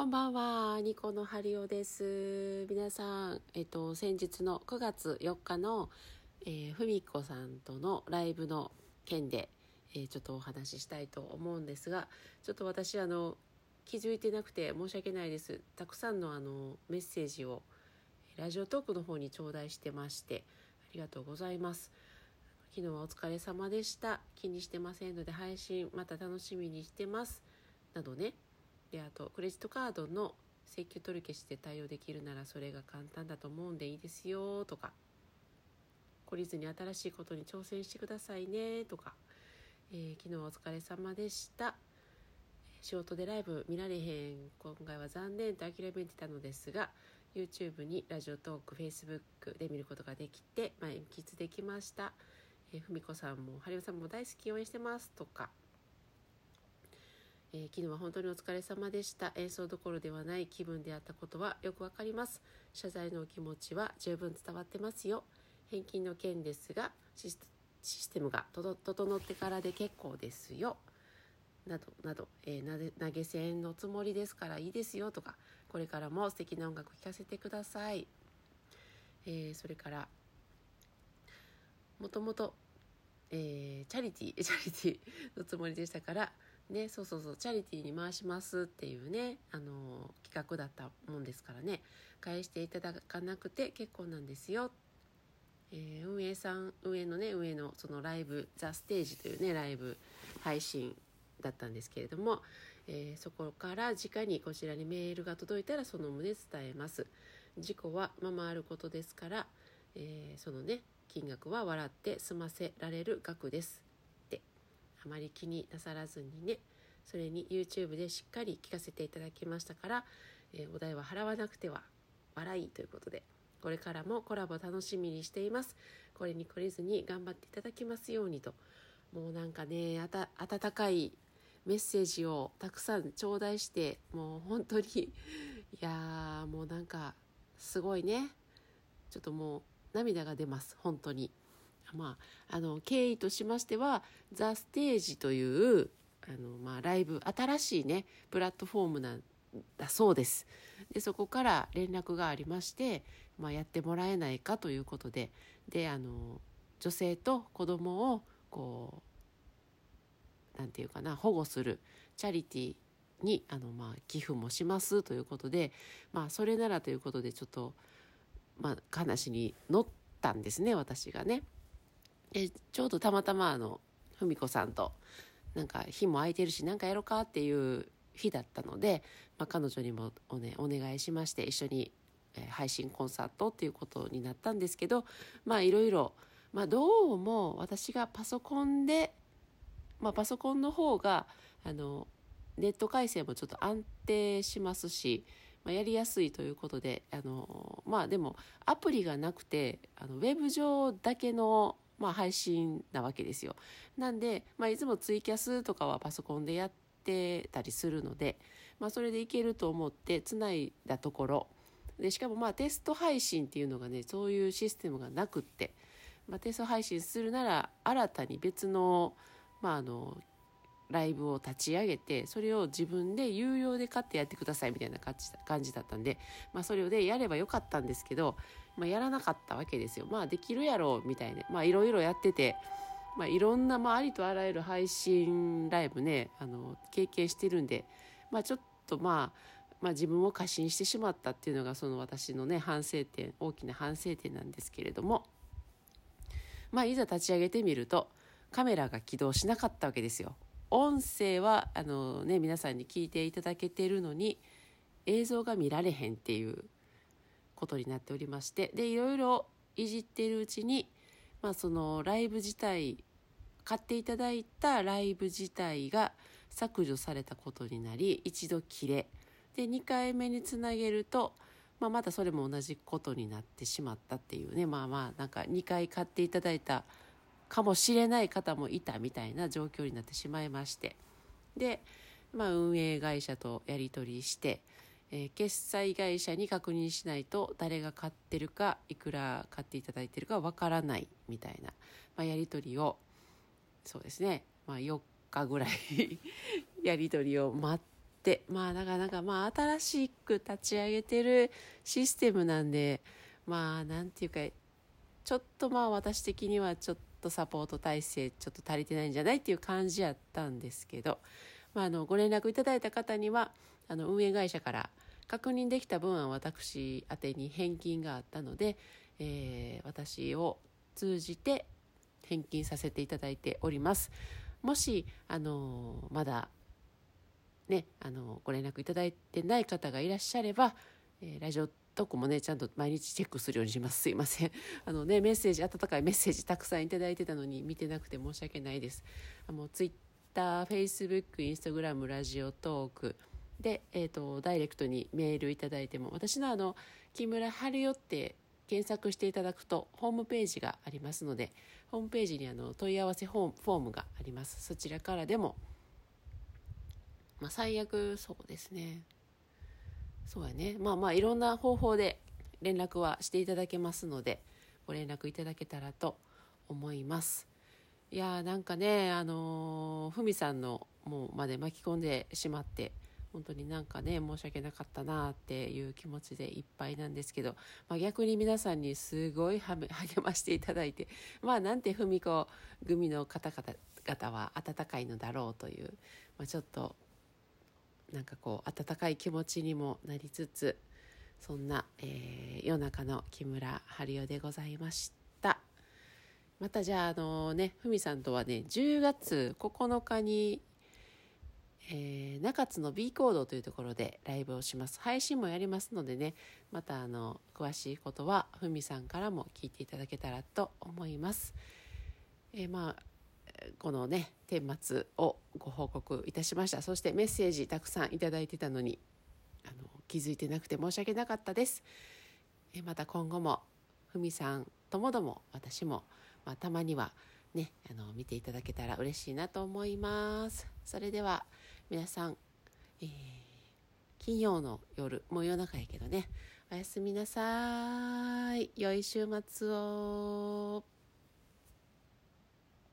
こんばんは、ニコのハリオです。皆さん、えっと、先日の9月4日の、えー、ふみこさんとのライブの件で、えーちょっとお話ししたいと思うんですが、ちょっと私、あの、気づいてなくて申し訳ないです。たくさんのあの、メッセージを、ラジオトークの方に頂戴してまして、ありがとうございます。昨日はお疲れ様でした。気にしてませんので、配信また楽しみにしてます。などね。であとクレジットカードの請求取り消しで対応できるならそれが簡単だと思うんでいいですよとか。懲りずに新しいことに挑戦してくださいねとか、えー昨日お疲れ様でした。仕事でライブ見られへん。今回は残念と諦めてたのですが YouTube にラジオトーク Facebook で見ることができて満喫できました、えー、ふみこさんもはりおさんも大好き応援してますとか。えー昨日は本当にお疲れ様でした。演奏どころではない気分であったことはよくわかります。謝罪のお気持ちは十分伝わってますよ。返金の件ですがシステムが整ってからで結構ですよ。などなど、えー投げ銭のつもりですからいいですよ。とかこれからも素敵な音楽聴かせてください、えーそれからもともとえーチャリティー チャリティーのつもりでしたからねそうそうそうチャリティーに回しますっていうねあの企画だったもんですからね。返していただかなくて結構なんですよ、えー運営さん運営のね運営のそのライブ「ザ・ステージというねライブ配信だったんですけれども、えーそこから直にこちらにメールが届いたらその旨伝えます。事故はままあることですから、えーそのね金額は笑って済ませられる額です。あまり気になさらずにねそれに YouTube でしっかり聞かせていただきましたから、えーお代は払わなくては笑いということでこれからもコラボ楽しみにしています。これに懲りずに頑張っていただきますようにと。もうなんかね温かいメッセージをたくさん頂戴してもう本当にいやーもうなんかすごいね。ちょっともう涙が出ます。本当に。まああの経緯としましては「ザ・ステージというあの、まあ、ライブ新しいねプラットフォームなんだそうですでそこから連絡がありまして、まあ、やってもらえないかということでであの女性と子供をこうなんていうかな保護するチャリティーにあの、まあ、寄付もしますということで、まあ、それならということでちょっと、まあ、話に乗ったんですね私がね。でちょうどたまたまあの文子さんとなんか日も空いてるしなんかやろうかっていう日だったので、まあ、彼女にもお,、ね、お願いしまして一緒に、配信コンサートっていうことになったんですけどまあいろいろ、まあ、どうも私がパソコンで、まあ、パソコンの方があのネット回線もちょっと安定しますし、まあ、やりやすいということであのまあでもアプリがなくてあのウェブ上だけの、まあ、配信なわけですよ。なんで、まあ、いつもツイキャスとかはパソコンでやってたりするので、まあ、それでいけると思ってつないだところでしかもまあテスト配信っていうのがねそういうシステムがなくって、まあ、テスト配信するなら新たに別の,、まあ、あのライブを立ち上げてそれを自分で有料で買ってやってくださいみたいな感じだったんで、まあ、それでやればよかったんですけど、まあ、やらなかったわけですよ。まあできるやろうみたいな。まあいろいろやってて、まあ、いろんな、まあ、ありとあらゆる配信ライブねあの経験してるんで、まあ、ちょっとまあまあ、自分を過信してしまったっていうのがその私のね反省点大きな反省点なんですけれども。まあいざ立ち上げてみるとカメラが起動しなかったわけですよ。音声はあのね皆さんに聞いていただけてるのに映像が見られへんっていう。ことになっておりましてでいろいろいじっているうちにまあそのライブ自体買っていただいたライブ自体が削除されたことになり一度切れで2回目につなげると、まあ、またそれも同じことになってしまったっていうねまあまあなんか2回買っていただいたかもしれない方もいたみたいな状況になってしまいましてで、まあ、運営会社とやり取りして、えー決済会社に確認しないと誰が買ってるかいくら買っていただいてるかわからないみたいな、まあ、やり取りをそうですね、まあ、4日ぐらい やり取りを待ってまあなかなかまあ新しく立ち上げてるシステムなんでまあなんていうかちょっとまあ私的にはちょっとサポート体制ちょっと足りてないんじゃないっていう感じやったんですけど、まあ、あのご連絡いただいた方にはあの運営会社から確認できた分は私宛に返金があったので、えー、私を通じて返金させていただいております。もし、あのまだね、あのご連絡いただいてない方がいらっしゃれば、えー、ラジオトークもねちゃんと毎日チェックするようにします。すいません。あのねメッセージ温かいメッセージたくさんいただいてたのに見てなくて申し訳ないです。あのツイッターフェイスブックインスタグラムラジオトークで、えーと、ダイレクトにメールいただいても私のあの木村春代って検索していただくとホームページがありますのでホームページにあの問い合わせフォームがあります。そちらからでも、まあ、最悪そうですね。そうやね。まあまあいろんな方法で連絡はしていただけますのでご連絡いただけたらと思います。いやーなんかねあのふみさんのもうまで巻き込んでしまって本当になんかね申し訳なかったなっていう気持ちでいっぱいなんですけど、まあ、逆に皆さんにすごい励ましていただいて まあなんて文子組の方々は温かいのだろうという、まあ、ちょっとなんかこう温かい気持ちにもなりつつそんな、えー、夜中の木村春代でございました。またじゃああのねふみさんとはね10月9日にえー、中津の B コードというところでライブをします。配信もやりますのでね、またあの、詳しいことはふみさんからも聞いていただけたらと思います。えー、まあ、このね、顛末をご報告いたしました。そしてメッセージたくさんいただいてたのに、あの、気づいてなくて申し訳なかったです。えー、また今後も、ふみさんともども私も、まあ、たまにはね、あの、見ていただけたら嬉しいなと思います。それでは、皆さん、えー、金曜の夜、もう夜中やけどね、おやすみなさい。良い週末を。